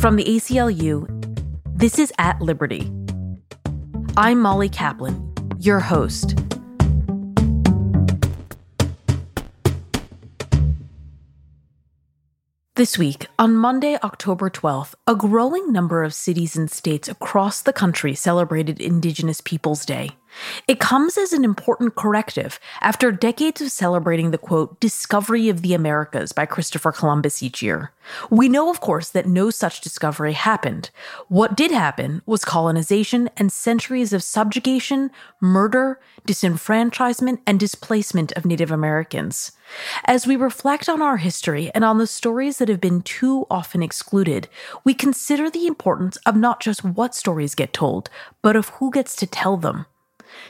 From the ACLU, this is At Liberty. I'm Molly Kaplan, your host. This week, on Monday, October 12th, a growing number of cities and states across the country celebrated Indigenous Peoples Day. It comes as an important corrective after decades of celebrating the quote, discovery of the Americas by Christopher Columbus each year. We know, of course, that no such discovery happened. What did happen was colonization and centuries of subjugation, murder, disenfranchisement, and displacement of Native Americans. As we reflect on our history and on the stories that have been too often excluded, we consider the importance of not just what stories get told, but of who gets to tell them.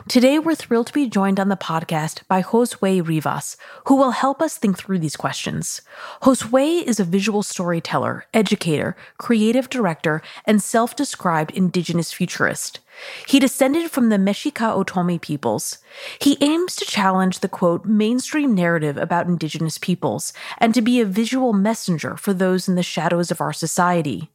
Today, we're thrilled to be joined on the podcast by Josue Rivas, who will help us think through these questions. Josue is a visual storyteller, educator, creative director, and self described indigenous futurist. He descended from the Mexica Otomi peoples. He aims to challenge the quote, mainstream narrative about indigenous peoples and to be a visual messenger for those in the shadows of our society.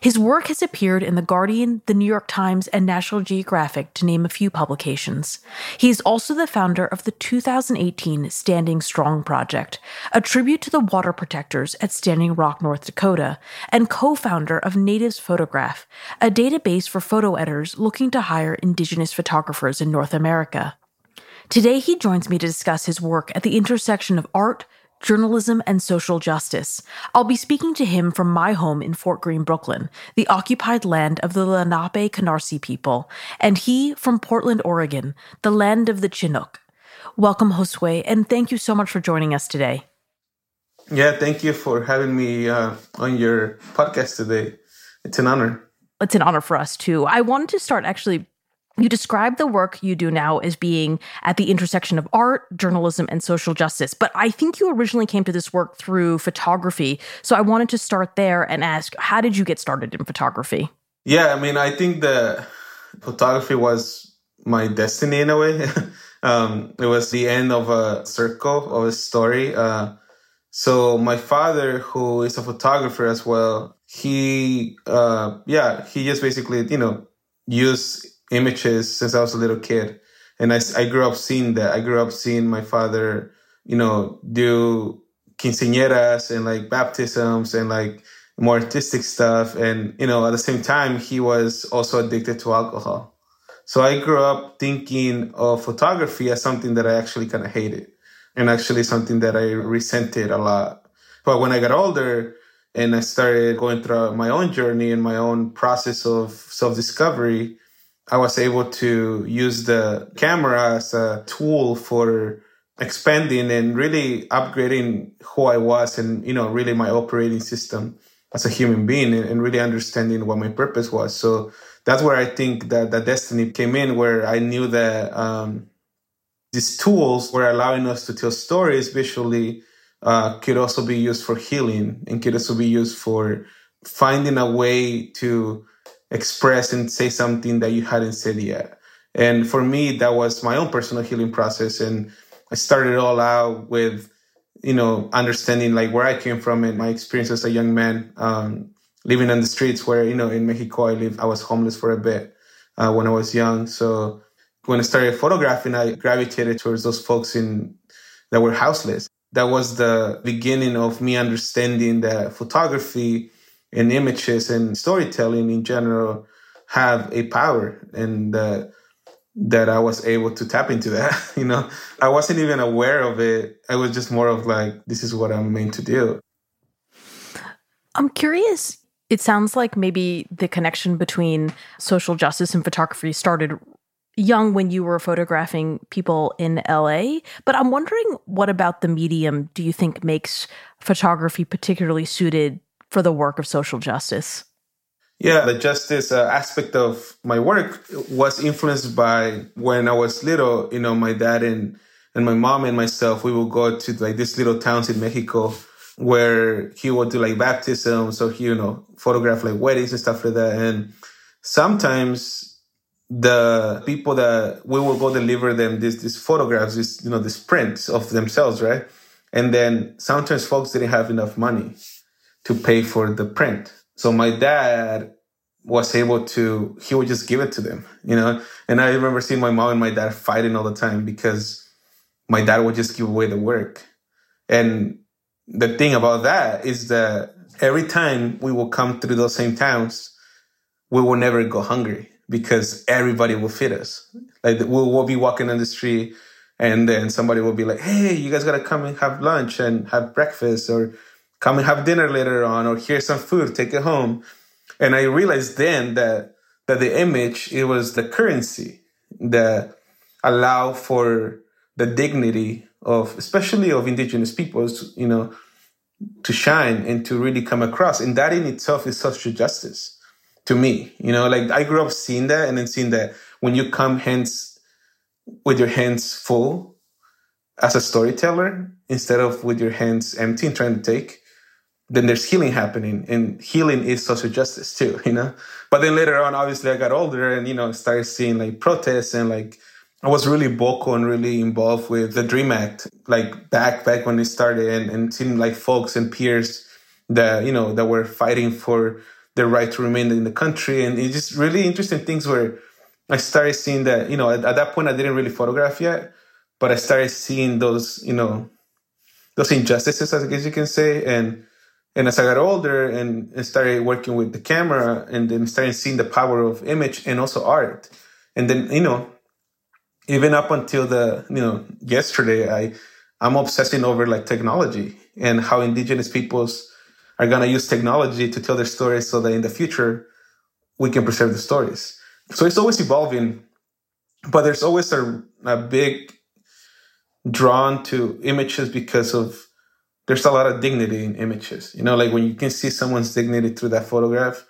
His work has appeared in The Guardian, The New York Times, and National Geographic, to name a few publications. He is also the founder of the 2018 Standing Strong Project, a tribute to the water protectors at Standing Rock, North Dakota, and co founder of Natives Photograph, a database for photo editors looking to hire Indigenous photographers in North America. Today, he joins me to discuss his work at the intersection of art, journalism, and social justice. I'll be speaking to him from my home in Fort Greene, Brooklyn, the occupied land of the Lenape Canarsie people, and he from Portland, Oregon, the land of the Chinook. Welcome, Josue, and thank you so much for joining us today. Yeah, thank you for having me uh, on your podcast today. It's an honor. It's an honor for us too. I wanted to start actually you describe the work you do now as being at the intersection of art, journalism, and social justice. But I think you originally came to this work through photography. So I wanted to start there and ask how did you get started in photography? Yeah, I mean, I think the photography was my destiny in a way. um, it was the end of a circle of a story. Uh, so my father, who is a photographer as well, he, uh, yeah, he just basically, you know, used images since I was a little kid. And I, I grew up seeing that. I grew up seeing my father, you know, do quinceañeras and like baptisms and like more artistic stuff. And, you know, at the same time, he was also addicted to alcohol. So I grew up thinking of photography as something that I actually kind of hated and actually something that I resented a lot. But when I got older and I started going through my own journey and my own process of self discovery, I was able to use the camera as a tool for expanding and really upgrading who I was and, you know, really my operating system as a human being and, really understanding what my purpose was. So that's where I think that the destiny came in, where I knew that um, these tools were allowing us to tell stories visually uh, could also be used for healing and could also be used for finding a way to express and say something that you hadn't said yet. And for me, that was my own personal healing process. And I started all out with, you know, understanding like where I came from and my experience as a young man, um, living on the streets where, you know, in Mexico, I lived, I was homeless for a bit uh, when I was young. So when I started photographing, I gravitated towards those folks in that were houseless. That was the beginning of me understanding that photography and images and storytelling in general have a power and uh, that I was able to tap into that. you know, I wasn't even aware of it. I was just more of like, this is what I'm meant to do. I'm curious. It sounds like maybe the connection between social justice and photography started young when you were photographing people in LA. But I'm wondering what about the medium do you think makes photography particularly suited for the work of social justice? Yeah, the justice uh, aspect of my work was influenced by when I was little. You know, my dad and and my mom and myself, we would go to like these little towns in Mexico where he would do like baptisms, so he you know photograph like weddings and stuff like that. And sometimes the people that we will go deliver them these these photographs, these you know these prints of themselves, right? And then sometimes folks didn't have enough money to pay for the print. So my dad was able to, he would just give it to them, you know? And I remember seeing my mom and my dad fighting all the time because my dad would just give away the work. And the thing about that is that every time we will come through those same towns, we will never go hungry because everybody will feed us. Like we'll, be walking on the street and then somebody will be like, Hey, you guys got to come and have lunch and have breakfast or come and have dinner later on or here's some food, take it home. And I realized then that, that the image, it was the currency that allow for the dignity of, especially of indigenous peoples, you know, to shine and to really come across. And that in itself is social justice to me. You know, like I grew up seeing that and then seeing that when you come hence with your hands full as a storyteller instead of with your hands empty and trying to take, then there's healing happening and healing is social justice too, you know? But then later on, obviously I got older and, you know, started seeing like protests and like I was really vocal and really involved with the Dream Act, like back back when it started, and, and seeing like folks and peers that you know that were fighting for their right to remain in the country, and it's just really interesting things where I started seeing that you know at, at that point I didn't really photograph yet, but I started seeing those you know those injustices, I guess you can say, and and as I got older and, started working with the camera, and then started seeing the power of image and also art, and then you know even up until the you know yesterday i i'm obsessing over like technology and how indigenous peoples are going to use technology to tell their stories so that in the future we can preserve the stories. So it's always evolving but there's always a, a big drawn to images because of there's a lot of dignity in images you know like when you can see someone's dignity through that photograph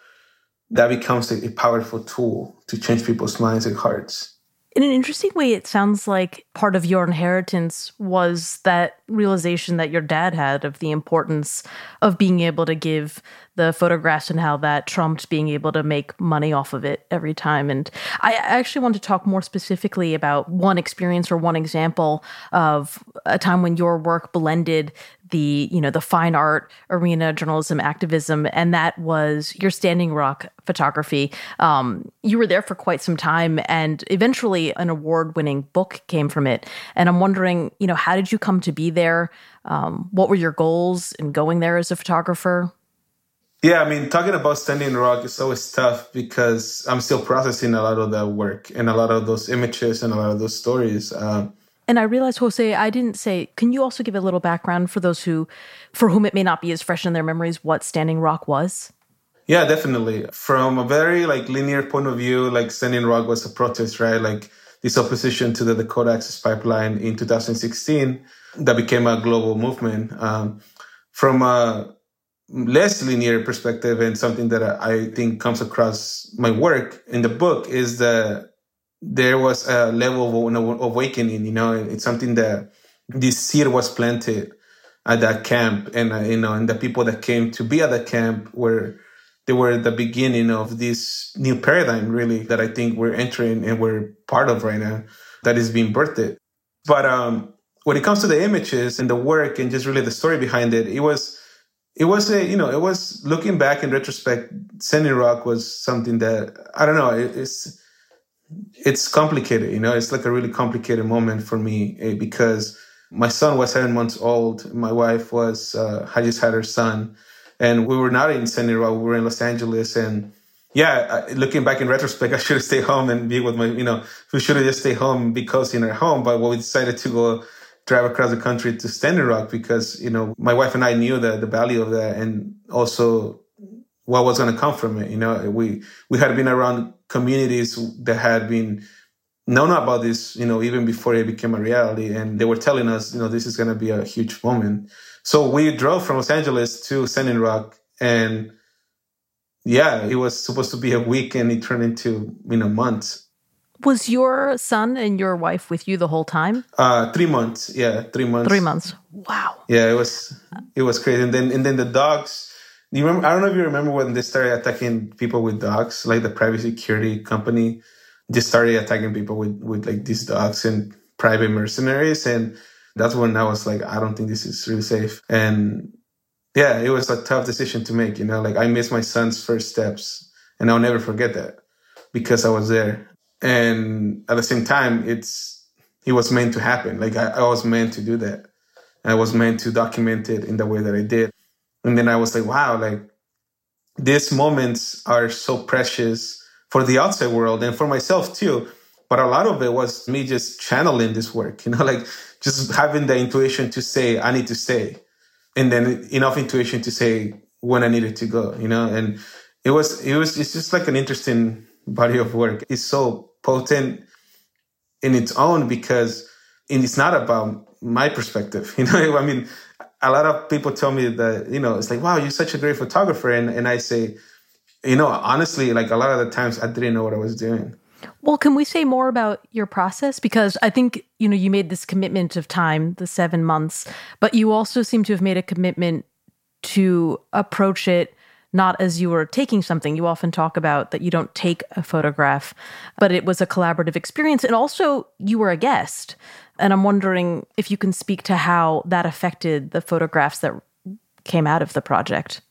that becomes a, a powerful tool to change people's minds and hearts in an interesting way, it sounds like part of your inheritance was that realization that your dad had of the importance of being able to give the photographs and how that trumped being able to make money off of it every time. And I actually want to talk more specifically about one experience or one example of a time when your work blended the you know the fine art arena journalism activism and that was your standing rock photography. Um, you were there for quite some time and eventually an award-winning book came from it. And i'm wondering you know how did you come to be there? Um, what were your goals in going there as a photographer? Yeah, I mean, talking about Standing Rock is always tough because I'm still processing a lot of that work and a lot of those images and a lot of those stories. Um, and I realized, Josue, I didn't say, can you also give a little background for those who, for whom it may not be as fresh in their memories, what Standing Rock was? Yeah, definitely. From a very like linear point of view, like Standing Rock was a protest, right? Like this opposition to the Dakota Access Pipeline in 2016 that became a global movement. Um, from a less linear perspective and something that I think comes across my work in the book is that there was a level of awakening. You know, it's something that this seed was planted at that camp, and uh, you know, and the people that came to be at that camp were they were the beginning of this new paradigm, really, that I think we're entering and we're part of right now, that is being birthed. But um, when it comes to the images and the work and just really the story behind it, it was it was a you know it was looking back in retrospect Standing Rock was something that i don't know it, it's it's complicated, you know, it's like a really complicated moment for me eh, because my son was seven months old. My wife was, uh, had just had her son and we were not in San Diego. We were in Los Angeles and yeah, looking back in retrospect, I should have stayed home and be with my, you know, we should have just stayed home because in our home. But we decided to go drive across the country to Standing Rock because, you know, my wife and I knew the, the value of that and also what was going to come from it. You know, we, we had been around communities that had been known about this, you know, even before it became a reality. And they were telling us, you know, this is going to be a huge moment. So we drove from Los Angeles to Standing Rock and yeah, it was supposed to be a week and it turned into, you know, months. Was your son and your wife with you the whole time? Uh, three months. Yeah, three months. Three months. Wow. Yeah, it was it was crazy. And then and then the dogs you remember? I don't know if you remember when they started attacking people with dogs, like the private security company just started attacking people with, with like these dogs and private mercenaries. And that's when I was like, I don't think this is really safe. And yeah, it was a tough decision to make. You know, like I missed my son's first steps, and I'll never forget that because I was there. And at the same time, it's it was meant to happen. Like I, I was meant to do that. I was meant to document it in the way that I did. And then I was like, wow, like these moments are so precious for the outside world and for myself too. But a lot of it was me just channeling this work, you know, like just having the intuition to say, I need to stay and then enough intuition to say when I needed to go, you know, and it was, it was, it's just like an interesting body of work. It's so potent in its own because it's not about my perspective, you know, I mean, a lot of people tell me that, you know, it's like, wow, you're such a great photographer. And, and I say, you know, honestly, like a lot of the times I didn't know what I was doing. Well, can we say more about your process? Because I think, you know, you made this commitment of time, the seven months, but you also seem to have made a commitment to approach it not as you were taking something. You often talk about that you don't take a photograph, but it was a collaborative experience. And also, you were a guest. And I'm wondering if you can speak to how that affected the photographs that came out of the project.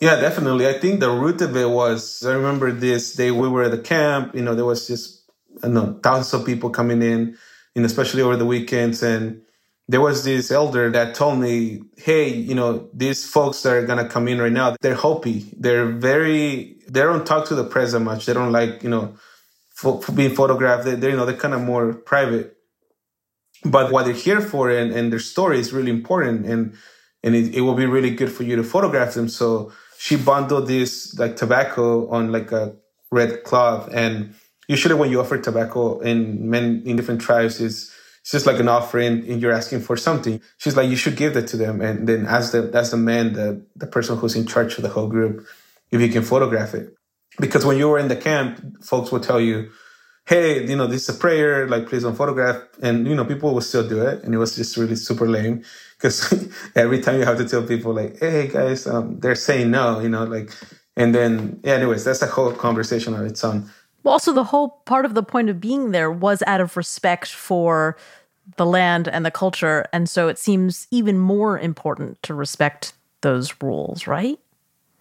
Yeah, definitely. I think the root of it was I remember this day we were at the camp, you know, there was just I know thousands of people coming in, you know, especially over the weekends. And there was this elder that told me, Hey, you know, these folks that are gonna come in right now, they're Hopi. They're very they don't talk to the press that much. They don't like, you know, being photographed. They, are you know, they're kind of more private. But what they're here for and, and their story is really important and and it, it will be really good for you to photograph them. So she bundled this like tobacco on like a red cloth. And usually when you offer tobacco in men in different tribes, it's, it's just like an offering and you're asking for something. She's like, you should give that to them. And then as the, as the man, the, the person who's in charge of the whole group, if you can photograph it. Because when you were in the camp, folks will tell you, hey, you know, this is a prayer, like please don't photograph. And, you know, people will still do it. And it was just really super lame because every time you have to tell people like, "Hey guys," um, they're saying no, you know, like, and then yeah. Anyways, that's a whole conversation on its own. Well, also the whole part of the point of being there was out of respect for the land and the culture, and so it seems even more important to respect those rules, right?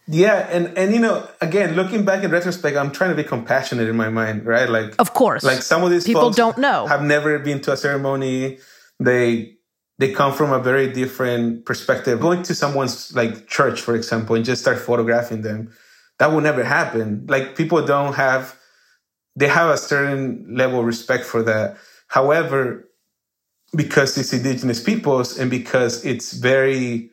Yeah, and and you know, again, looking back in retrospect, I'm trying to be compassionate in my mind, right? Like, of course, like some of these people don't know, have never been to a ceremony. They they come from a very different perspective. Going to someone's like church, for example, and just start photographing them, that would never happen. Like people don't have, they have a certain level of respect for that. However, because it's indigenous peoples and because it's very,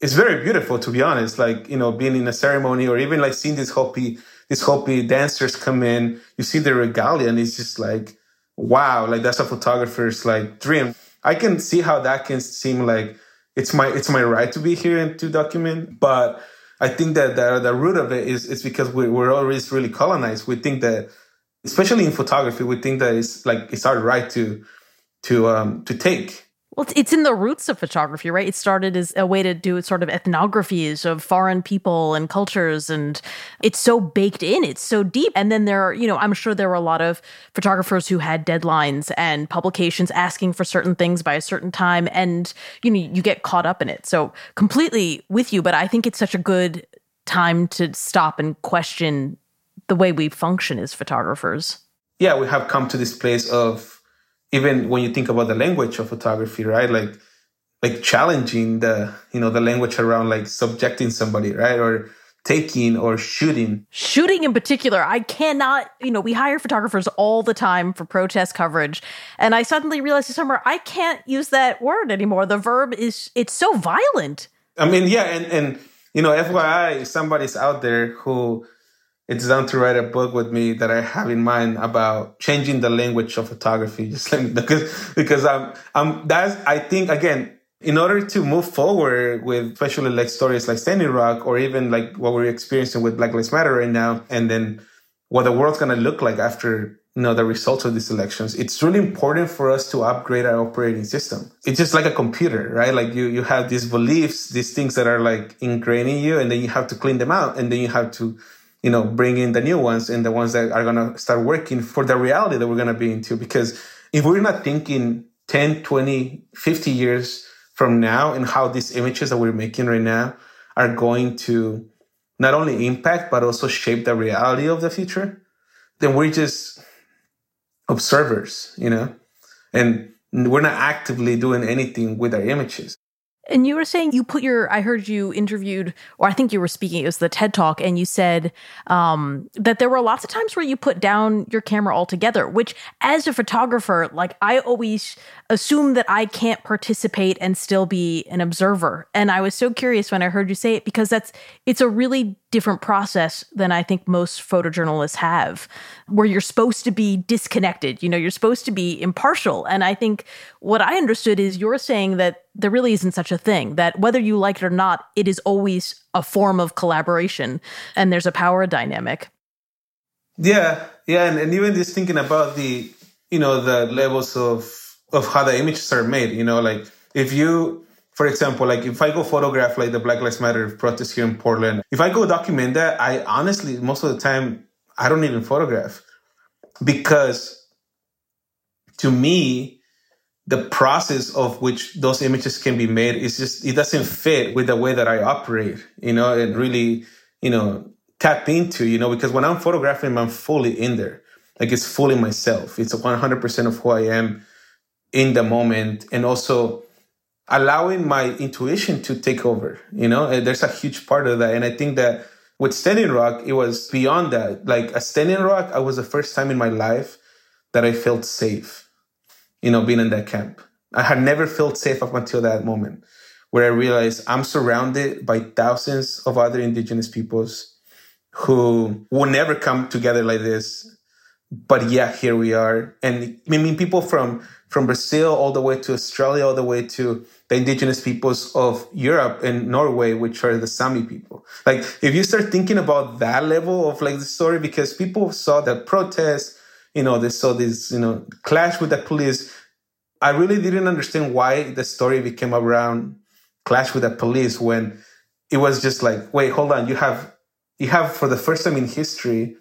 it's very beautiful to be honest. Like, you know, being in a ceremony or even like seeing these Hopi, these Hopi dancers come in, you see the regalia and it's just like, wow, like that's a photographer's like dream. I can see how that can seem like it's my it's my right to be here and to document, but I think that the, the root of it is it's because we, we're always really colonized. We think that, especially in photography, we think that it's like it's our right to to um to take well, it's in the roots of photography, right? It started as a way to do sort of ethnographies of foreign people and cultures, and it's so baked in, it's so deep. And then there are, you know, I'm sure there were a lot of photographers who had deadlines and publications asking for certain things by a certain time, and you know, you get caught up in it. So completely with you, but I think it's such a good time to stop and question the way we function as photographers. Yeah, we have come to this place of even when you think about the language of photography, right? Like, like challenging the, you know, the language around like subjecting somebody, right? Or taking or shooting. Shooting in particular, I cannot, you know, we hire photographers all the time for protest coverage. And I suddenly realized this summer, I can't use that word anymore. The verb is, it's so violent. I mean, yeah. And, and, you know, FYI, somebody's out there who it's down to write a book with me that I have in mind about changing the language of photography. Just like because because I'm I'm that's I think again in order to move forward with especially like stories like Standing Rock or even like what we're experiencing with Black Lives Matter right now, and then what the world's gonna look like after you know the results of these elections it's really important for us to upgrade our operating system it's just like a computer right like you you have these beliefs these things that are like ingrained in you and then you have to clean them out and then you have to you know, bring in the new ones and the ones that are going to start working for the reality that we're going to be into. Because if we're not thinking 10, 20, 50 years from now and how these images that we're making right now are going to not only impact but also shape the reality of the future, then we're just observers, you know, and we're not actively doing anything with our images. And you were saying you put your, I heard you interviewed, or I think you were speaking, it was the TED Talk, and you said um, that there were lots of times where you put down your camera altogether, which as a photographer, like I always assume that I can't participate and still be an observer. And I was so curious when I heard you say it because that's, it's a really different process than I think most photojournalists have, where you're supposed to be disconnected. You know, you're supposed to be impartial. And I think what I understood is you're saying that there really isn't such a thing, that whether you like it or not, it is always a form of collaboration and there's a power dynamic. Yeah, yeah. And, and even just thinking about the, you know, the levels of, of how the images are made, you know, like if you for example, like if I go photograph like the Black Lives Matter protest here in Portland, if I go document that, I honestly, most of the time, I don't even photograph because to me, the process of which those images can be made is just, it doesn't fit with the way that I operate, you know, and really, you know, tap into, you know, because when I'm photographing, I'm fully in there. Like it's fully myself. It's 100% of who I am in the moment. And also, allowing my intuition to take over. You know, there's a huge part of that. And I think that with Standing Rock, it was beyond that. Like a Standing Rock, I was the first time in my life that I felt safe, you know, being in that camp. I had never felt safe up until that moment where I realized I'm surrounded by thousands of other indigenous peoples who will never come together like this. But yeah, here we are. And I mean, people from, from Brazil all the way to Australia, all the way to the indigenous peoples of Europe and Norway, which are the Sami people. Like, if you start thinking about that level of like the story, because people saw the protest, you know, they saw this, you know, clash with the police. I really didn't understand why the story became around clash with the police when it was just like, wait, hold on, you have, you have for the first time in history,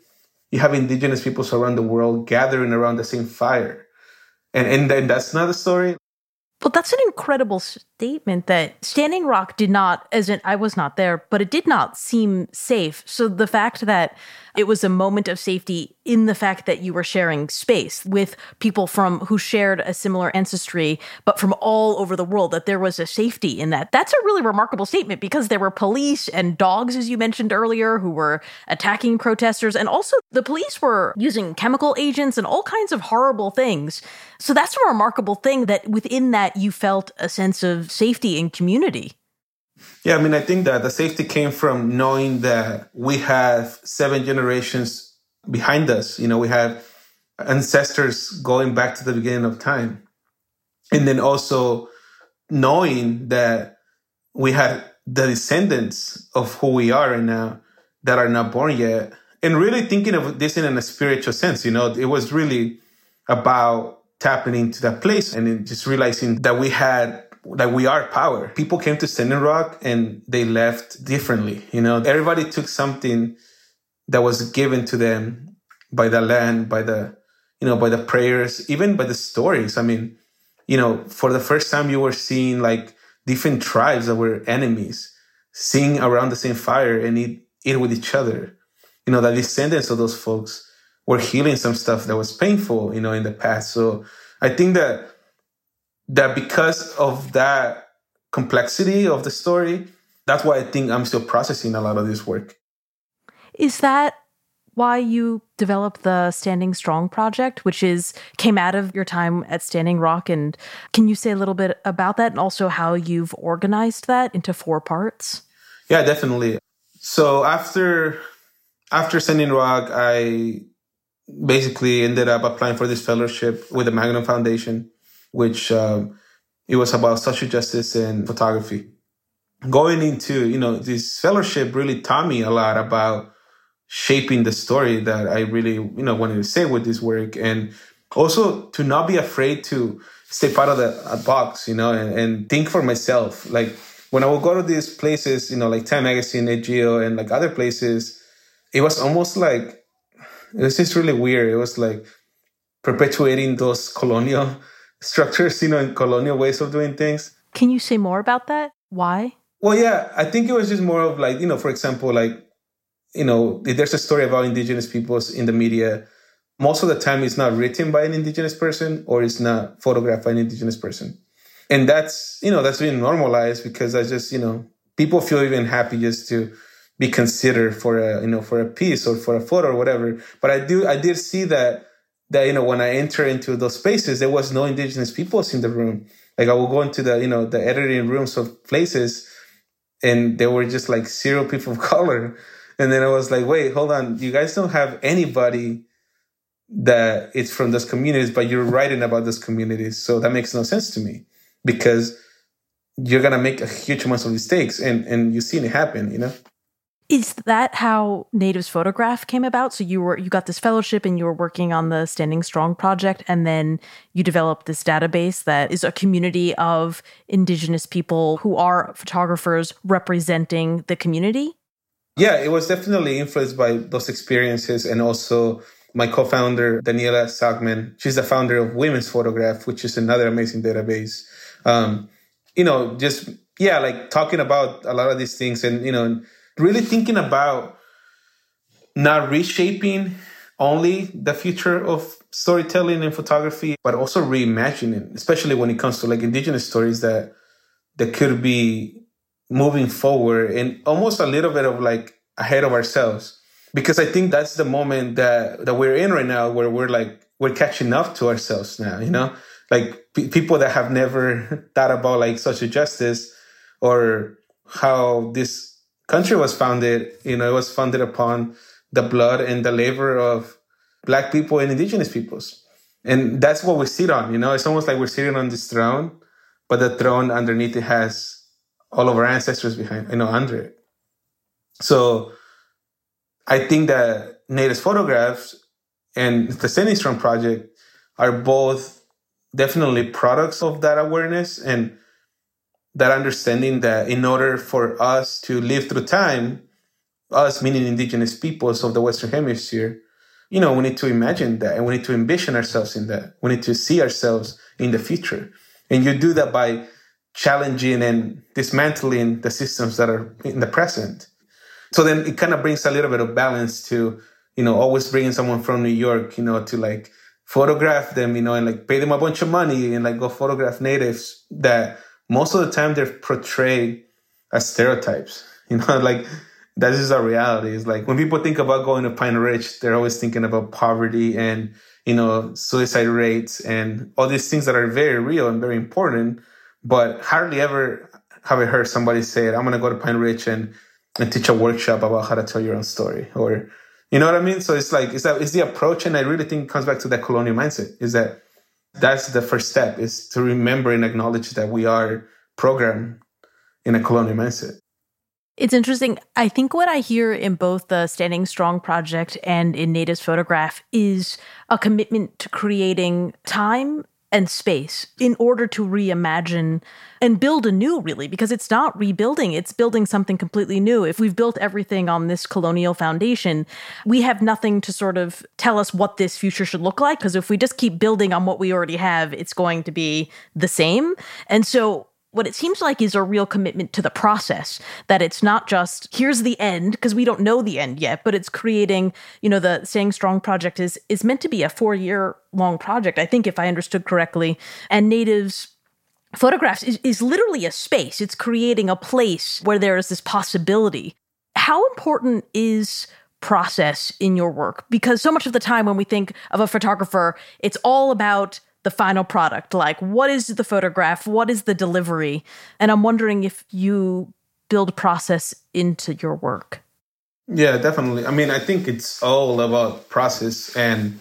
you have indigenous peoples around the world gathering around the same fire. And, and then that's not the story. Well, that's an incredible statement that Standing Rock did not, as in, I was not there, but it did not seem safe. So the fact that it was a moment of safety in the fact that you were sharing space with people from who shared a similar ancestry, but from all over the world, that there was a safety in that. That's a really remarkable statement because there were police and dogs, as you mentioned earlier, who were attacking protesters. And also the police were using chemical agents and all kinds of horrible things. So that's a remarkable thing that within that you felt a sense of safety and community. Yeah, I mean, I think that the safety came from knowing that we have seven generations behind us. You know, we have ancestors going back to the beginning of time. And then also knowing that we had the descendants of who we are right now that are not born yet. And really thinking of this in a spiritual sense, you know, it was really about tapping into that place and just realizing that we had like we are power. People came to Standing Rock and they left differently. You know, everybody took something that was given to them by the land, by the, you know, by the prayers, even by the stories. I mean, you know, for the first time you were seeing like different tribes that were enemies sing around the same fire and eat, eat with each other. You know, the descendants of those folks were healing some stuff that was painful, you know, in the past. So I think that that because of that complexity of the story, that's why I think I'm still processing a lot of this work. Is that why you developed the Standing Strong project, which is came out of your time at Standing Rock? And can you say a little bit about that and also how you've organized that into four parts? Yeah, definitely. So after after Standing Rock, I basically ended up applying for this fellowship with the Magnum Foundation which um, it was about social justice and photography. Going into, you know, this fellowship really taught me a lot about shaping the story that I really, you know, wanted to say with this work. And also to not be afraid to step out of the box, you know, and, and think for myself. Like when I would go to these places, you know, like Time Magazine, AGO, and like other places, it was almost like, it was just really weird. It was like perpetuating those colonial structures, you know, in colonial ways of doing things. Can you say more about that? Why? Well, yeah, I think it was just more of like, you know, for example, like, you know, there's a story about indigenous peoples in the media, most of the time it's not written by an indigenous person or it's not photographed by an indigenous person. And that's, you know, that's been normalized because I just, you know, people feel even happy just to be considered for a, you know, for a piece or for a photo or whatever. But I do, I did see that, that, you know, when I enter into those spaces, there was no indigenous peoples in the room. Like I would go into the, you know, the editing rooms of places and there were just like zero people of color. And then I was like, wait, hold on. You guys don't have anybody that it's from those communities, but you're writing about those communities. So that makes no sense to me because you're to make a huge amount of mistakes and, and you've seen it happen, you know? Is that how Natives Photograph came about? So you were you got this fellowship and you were working on the Standing Strong project and then you developed this database that is a community of indigenous people who are photographers representing the community? Yeah, it was definitely influenced by those experiences and also my co-founder Daniella Zalcman. She's the founder of Women's Photograph, which is another amazing database. Um, you know, just yeah, like talking about a lot of these things and you know really thinking about not reshaping only the future of storytelling and photography, but also reimagining, especially when it comes to like indigenous stories that that could be moving forward and almost a little bit of like ahead of ourselves. Because I think that's the moment that that we're in right now where we're like we're catching up to ourselves now, you know? Like p- people that have never thought about like social justice or how this country was founded, you know, it was founded upon the blood and the labor of black people and indigenous peoples. And that's what we sit on, you know, it's almost like we're sitting on this throne, but the throne underneath it has all of our ancestors behind, you know, under it. So I think that Natives photographs and the Standing Strong project are both definitely products of that awareness and that understanding that in order for us to live through time, us meaning indigenous peoples of the Western Hemisphere, you know, we need to imagine that and we need to envision ourselves in that. We need to see ourselves in the future. And you do that by challenging and dismantling the systems that are in the present. So then it kind of brings a little bit of balance to, you know, always bringing someone from New York, you know, to like photograph them, you know, and like pay them a bunch of money and like go photograph natives that most of the time they're portrayed as stereotypes. You know, like that is our reality. It's like when people think about going to Pine Ridge, they're always thinking about poverty and, you know, suicide rates and all these things that are very real and very important. But hardly ever have I heard somebody say, I'm going to go to Pine Ridge and, and teach a workshop about how to tell your own story or, you know what I mean? So it's like, it's that, it's the approach. And I really think it comes back to that colonial mindset is that that's the first step is to remember and acknowledge that we are programmed in a colonial mindset. It's interesting. I think what I hear in both the Standing Strong project and in Natives Photograph is a commitment to creating time and space in order to reimagine and build anew, really, because it's not rebuilding, it's building something completely new. If we've built everything on this colonial foundation, we have nothing to sort of tell us what this future should look like. Because if we just keep building on what we already have, it's going to be the same. And so what it seems like is a real commitment to the process that it's not just here's the end because we don't know the end yet but it's creating you know the Standing Strong project is is meant to be a 4 year long project i think if i understood correctly. And natives photographs is, is literally a space. It's creating a place where there is this possibility. How important is process in your work? Because so much of the time when we think of a photographer it's all about the final product? Like what is the photograph? What is the delivery? And i'm wondering if you build process into your work. Yeah definitely. I mean i think it's all about process and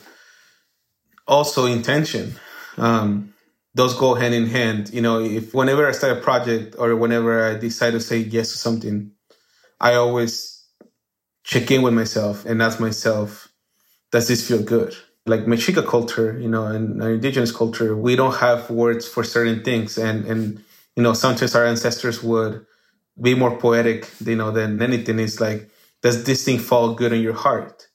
also intention. Um, those go hand in hand. You know if whenever i start a project or whenever i decide to say yes to something i always check in with myself and ask myself does this feel good like Mexica culture, you know, and indigenous culture, we don't have words for certain things. And, and, you know, sometimes our ancestors would be more poetic, you know, than anything. It's like, does this thing fall good in your heart?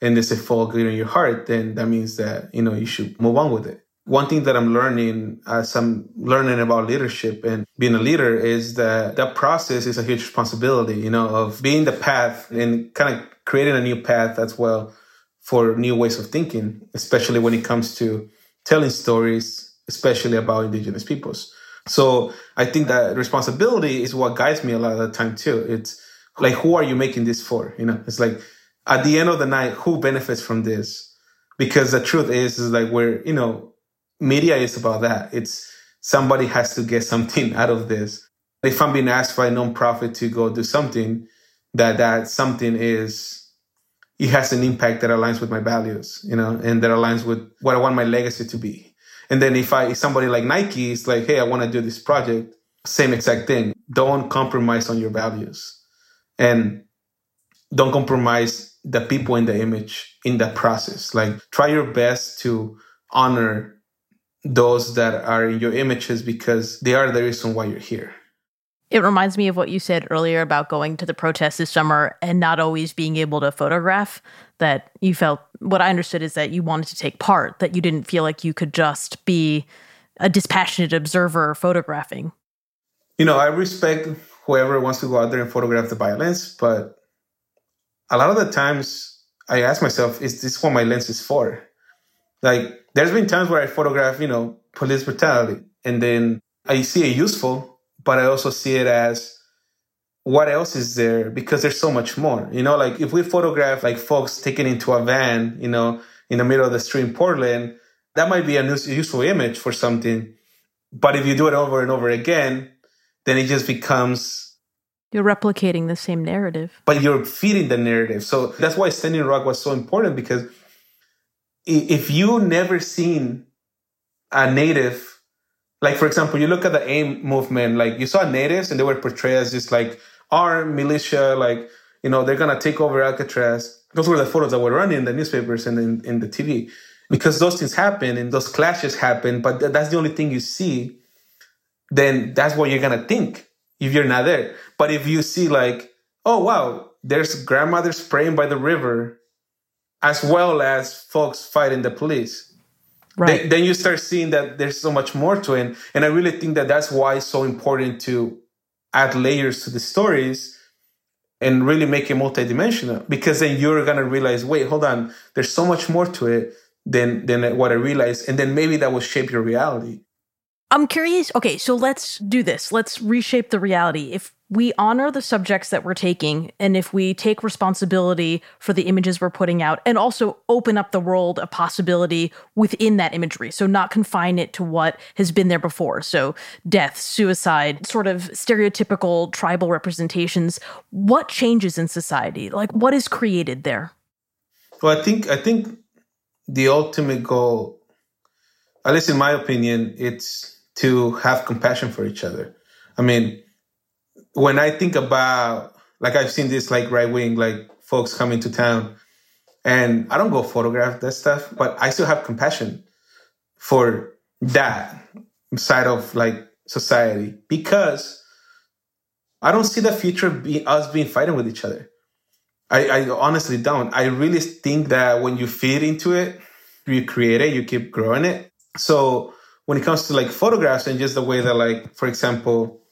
And does it fall good in your heart? Then that means that, you know, you should move on with it. one thing that I'm learning as I'm learning about leadership and being a leader is that that process is a huge responsibility, you know, of being the path and kind of creating a new path as well for new ways of thinking, especially when it comes to telling stories, especially about indigenous peoples. So I think that responsibility is what guides me a lot of the time too. It's like, who are you making this for? You know, it's like at the end of the night, who benefits from this? Because the truth is, is like we're, you know, media is about that. It's somebody has to get something out of this. If I'm being asked by a nonprofit to go do something, that that something is it has an impact that aligns with my values, you know, and that aligns with what I want my legacy to be. And then if I if somebody like Nike is like, hey, I want to do this project, same exact thing. Don't compromise on your values. And don't compromise the people in the image in that process. Like try your best to honor those that are in your images because they are the reason why you're here. It reminds me of what you said earlier about going to the protest this summer and not always being able to photograph. That you felt, what I understood is that you wanted to take part, that you didn't feel like you could just be a dispassionate observer photographing. You know, I respect whoever wants to go out there and photograph the violence, but a lot of the times I ask myself, is this what my lens is for? Like, there's been times where I photograph, you know, police brutality, and then I see it useful, but I also see it as what else is there because there's so much more. You know, like if we photograph like folks taken into a van, you know, in the middle of the street in Portland, that might be a useful image for something. But if you do it over and over again, then it just becomes you're replicating the same narrative. But you're feeding the narrative. So that's why Standing Rock was so important because if you never seen a native like for example, you look at the AIM movement, like you saw natives and they were portrayed as just like armed militia, like you know they're gonna take over Alcatraz. Those were the photos that were running in the newspapers and in, in the TV, because those things happen and those clashes happen. But th- that's the only thing you see. Then that's what you're gonna think if you're not there. But if you see like, oh wow, there's grandmothers praying by the river, as well as folks fighting the police Right. Then, then, you start seeing that there's so much more to it. And I really think that that's why it's so important to add layers to the stories and really make it multidimensional because then you're going to realize, wait, hold on, there's so much more to it than, than what I realized. And then maybe that will shape your reality. I'm curious. Okay, so let's do this. Let's reshape the reality. If we honor the subjects that we're taking, and if we take responsibility for the images we're putting out, and also open up the world of possibility within that imagery, so not confine it to what has been there before. So, death, suicide, sort of stereotypical tribal representations. What changes in society? Like, what is created there? Well, I think I think the ultimate goal, at least in my opinion, it's to have compassion for each other. I mean, when I think about like I've seen this like right wing like folks coming to town, and I don't go photograph that stuff, but I still have compassion for that side of like society because I don't see the future be us being fighting with each other. I, I honestly don't. I really think that when you feed into it, you create it, you keep growing it. So when it comes to like photographs and just the way that like for example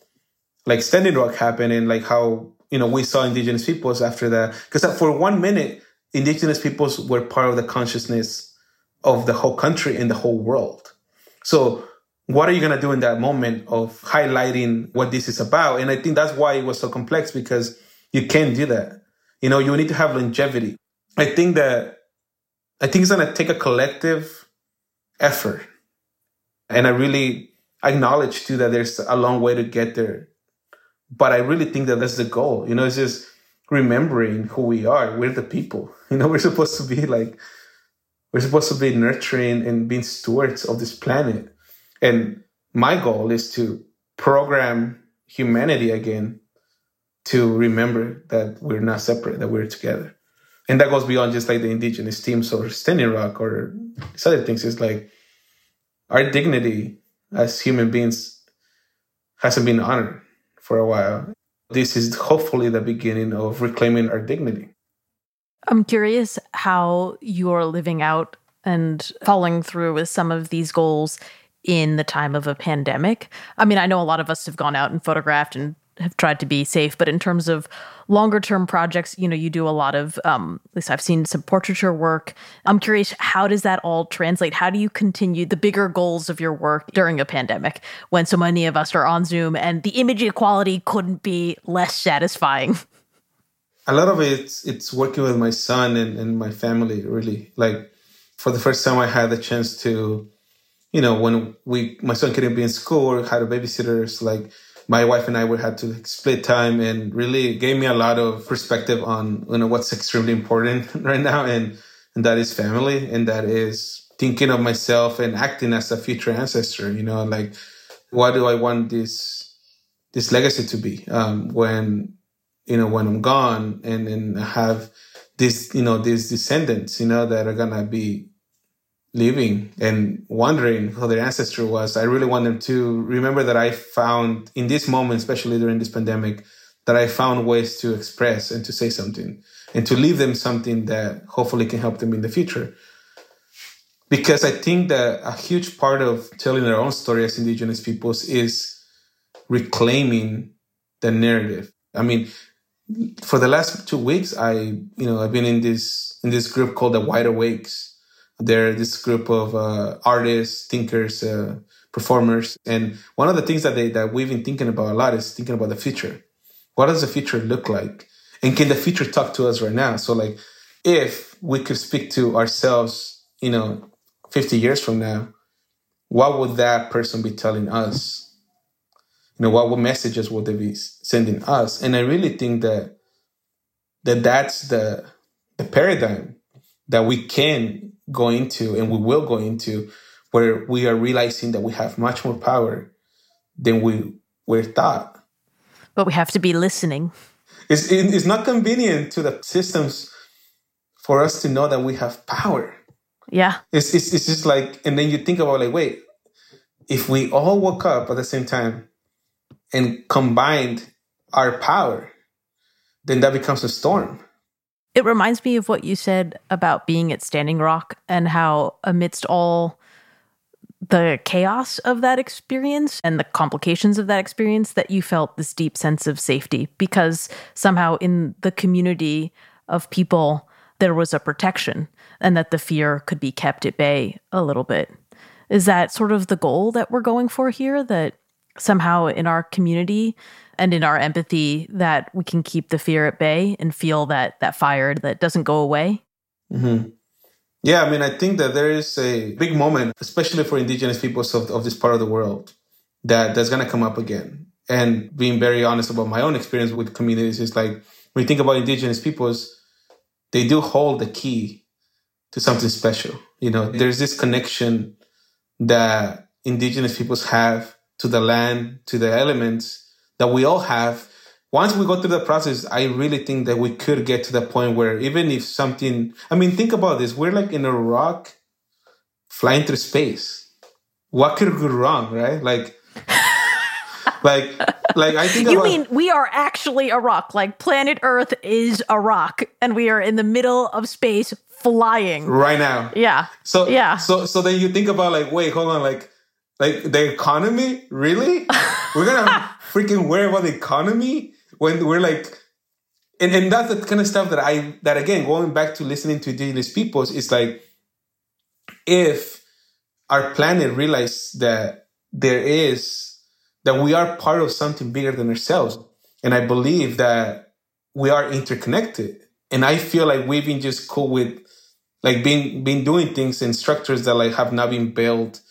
like standing rock happened and like how you know we saw indigenous peoples after that. Because for one minute indigenous peoples were part of the consciousness of the whole country and the whole world. So what are you going to do in that moment of highlighting what this is about? And i think that's why it was so complex because you can't do that. You know you need to have longevity. I think that i think it's going to take a collective effort and I really acknowledge too that there's a long way to get there. But I really think that that's the goal. You know, it's just remembering who we are. We're the people. You know, we're supposed to be like, we're supposed to be nurturing and being stewards of this planet. And my goal is to program humanity again to remember that we're not separate, that we're together. And that goes beyond just like the indigenous teams or Standing Rock or these other things. It's like our dignity as human beings hasn't been honored for a while. This is hopefully the beginning of reclaiming our dignity. I'm curious how you're living out and following through with some of these goals in the time of a pandemic. I mean, I know a lot of us have gone out and photographed and have tried to be safe, but in terms of longer term projects, you know, you do a lot of, um, at least I've seen some portraiture work. I'm curious, how does that all translate? How do you continue the bigger goals of your work during a pandemic when so many of us are on Zoom and the image equality couldn't be less satisfying? A lot of it, it's, it's working with my son and, and my family, really. Like, for the first time, I had the chance to, you know, when we, my son couldn't be in school had a babysitter, like, my wife and I would have to split time and really gave me a lot of perspective on you know what's extremely important right now and and that is family and that is thinking of myself and acting as a future ancestor you know like what do I want this this legacy to be? Um, when you know when I'm gone and and have this you know these descendants you know that are gonna be living and wondering who their ancestor was, I really want them to remember that I found in this moment, especially during this pandemic, that I found ways to express and to say something and to leave them something that hopefully can help them in the future. Because I think that a huge part of telling our own story as indigenous peoples is reclaiming the narrative. I mean, for the last two weeks, I, you know, I've been in this, in this group called the Wide Awakes, they're this group of uh, artists, thinkers, uh, performers, and one of the things that they that we've been thinking about a lot is thinking about the future. What does the future look like, and can the future talk to us right now? So, like, if we could speak to ourselves, you know, fifty years from now, what would that person be telling us? You know, what, what messages would they be sending us? And I really think that that that's the the paradigm that we can go into and we will go into where we are realizing that we have much more power than we were thought. But we have to be listening. It's, it's not convenient to the systems for us to know that we have power. Yeah. It's, it's, it's just like, and then you think about like, wait, if we all woke up at the same time and combined our power, then that becomes a storm. It reminds me of what you said about being at Standing Rock and how, amidst all the chaos of that experience and the complications of that experience, that you felt this deep sense of safety because somehow in the community of people, there was a protection and that the fear could be kept at bay a little bit. Is that sort of the goal that we're going for here? That somehow in our community, and in our empathy that we can keep the fear at bay and feel that that fire that doesn't go away. Mm-hmm. Yeah, I mean, I think that there is a big moment, especially for indigenous peoples of, of this part of the world, that that's going to come up again. And being very honest about my own experience with communities is like when you think about indigenous peoples, they do hold the key to something special. You know, there's this connection that indigenous peoples have to the land, to the elements, that we all have once we go through the process, I really think that we could get to the point where even if something, I mean, think about this. We're like in a rock flying through space. What could go wrong, right? Like, like, like I think you about, mean we are actually a rock. Like planet Earth is a rock, and we are in the middle of space flying right now. Yeah. So yeah. So so then you think about like, wait, hold on, like, like the economy, really? We're gonna freaking worry about the economy when we're like and, and that's the kind of stuff that I that again going back to listening to indigenous peoples is like if our planet realized that there is that we are part of something bigger than ourselves and I believe that we are interconnected and I feel like we've been just cool with like being been doing things in structures that like have not been built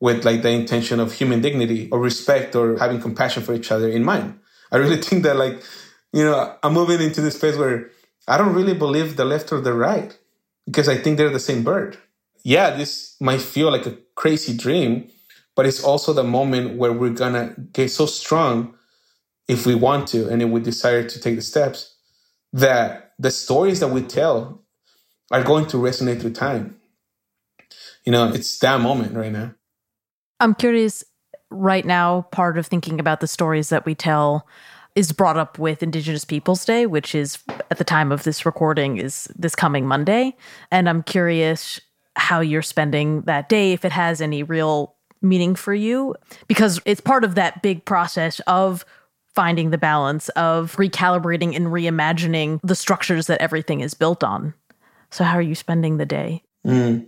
with like the intention of human dignity or respect or having compassion for each other in mind. I really think that like, you know, I'm moving into this space where I don't really believe the left or the right because I think they're the same bird. Yeah, this might feel like a crazy dream, but it's also the moment where we're gonna get so strong if we want to and if we desire to take the steps that the stories that we tell are going to resonate through time. You know, it's that moment right now. I'm curious right now, part of thinking about the stories that we tell is brought up with Indigenous Peoples Day, which is at the time of this recording is this coming Monday. And I'm curious how you're spending that day, if it has any real meaning for you, because it's part of that big process of finding the balance of recalibrating and reimagining the structures that everything is built on. So, how are you spending the day? Mm.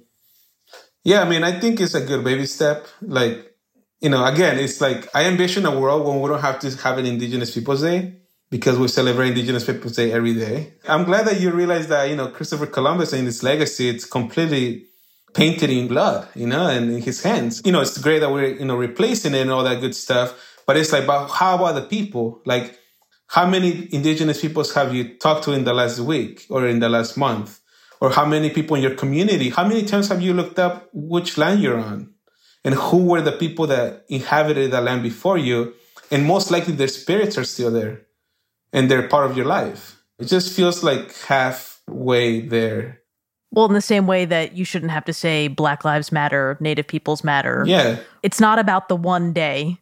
Yeah, I mean, I think it's a good baby step. Like, you know, again, it's like I envision a world when we don't have to have an Indigenous Peoples Day because we celebrate Indigenous Peoples Day every day. I'm glad that you realize that, you know, Christopher Columbus and his legacy, it's completely painted in blood, you know, and in his hands. You know, it's great that we're, you know, replacing it and all that good stuff. But it's like, but how about the people? Like, how many indigenous peoples have you talked to in the last week or in the last month? Or how many people in your community? How many times have you looked up which land you're on? And who were the people that inhabited that land before you? And most likely their spirits are still there and they're part of your life. It just feels like halfway there. Well, in the same way that you shouldn't have to say Black Lives Matter, Native Peoples Matter. Yeah. It's not about the one day.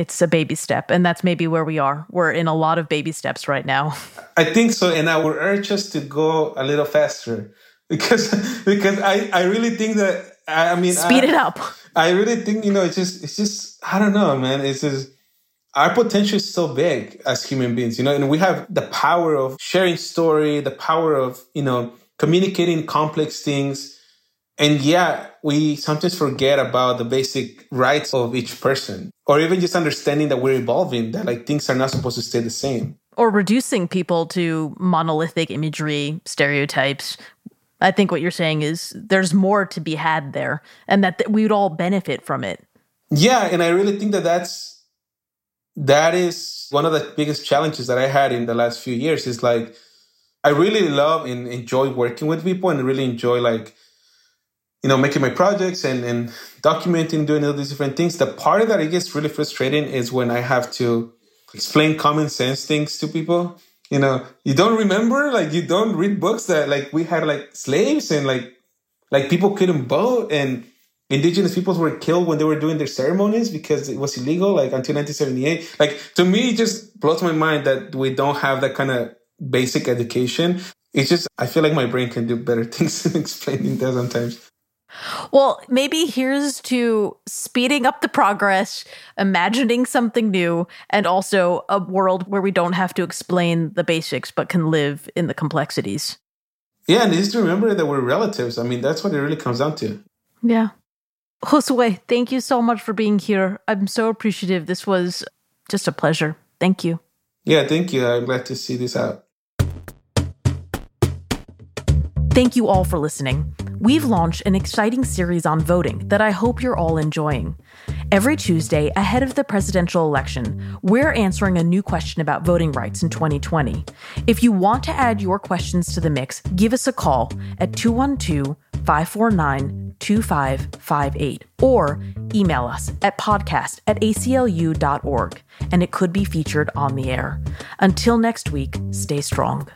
It's a baby step. And that's maybe where we are. We're in a lot of baby steps right now. I think so. And I would urge us to go a little faster because because I, I really think that I mean speed I, it up. I really think, you know, it's just it's just I don't know, man. It's just our potential is so big as human beings, you know, and we have the power of sharing story, the power of, you know, communicating complex things. And yeah, we sometimes forget about the basic rights of each person, or even just understanding that we're evolving, that like things are not supposed to stay the same. Or reducing people to monolithic imagery, stereotypes. I think what you're saying is there's more to be had there, and that th- we would all benefit from it. Yeah, and I really think that that's that is one of the biggest challenges that I had in the last few years is like I really love and enjoy working with people and really enjoy like you know making my projects and and documenting doing all these different things. The part of that it gets really frustrating is when I have to explain common sense things to people. You know you don't remember like you don't read books that like we had like slaves and like like people couldn't vote and indigenous peoples were killed when they were doing their ceremonies because it was illegal like until 1978 like to me it just blows my mind that we don't have that kind of basic education. It's just i feel like my brain can do better things than explaining that sometimes well, maybe here's to speeding up the progress, imagining something new, and also a world where we don't have to explain the basics but can live in the complexities. Yeah, and just remember that we're relatives. I mean, that's what it really comes down to. Yeah. Josue, thank you so much for being here. I'm so appreciative. This was just a pleasure. Thank you. Yeah, thank you. I'm glad to see this out. Thank you all for listening. We've launched an exciting series on voting that I hope you're all enjoying. Every Tuesday, ahead of the presidential election, we're answering a new question about voting rights in 2020. If you want to add your questions to the mix, give us a call at 212 549 2558 or email us at podcast at aclu.org, and it could be featured on the air. Until next week, stay strong.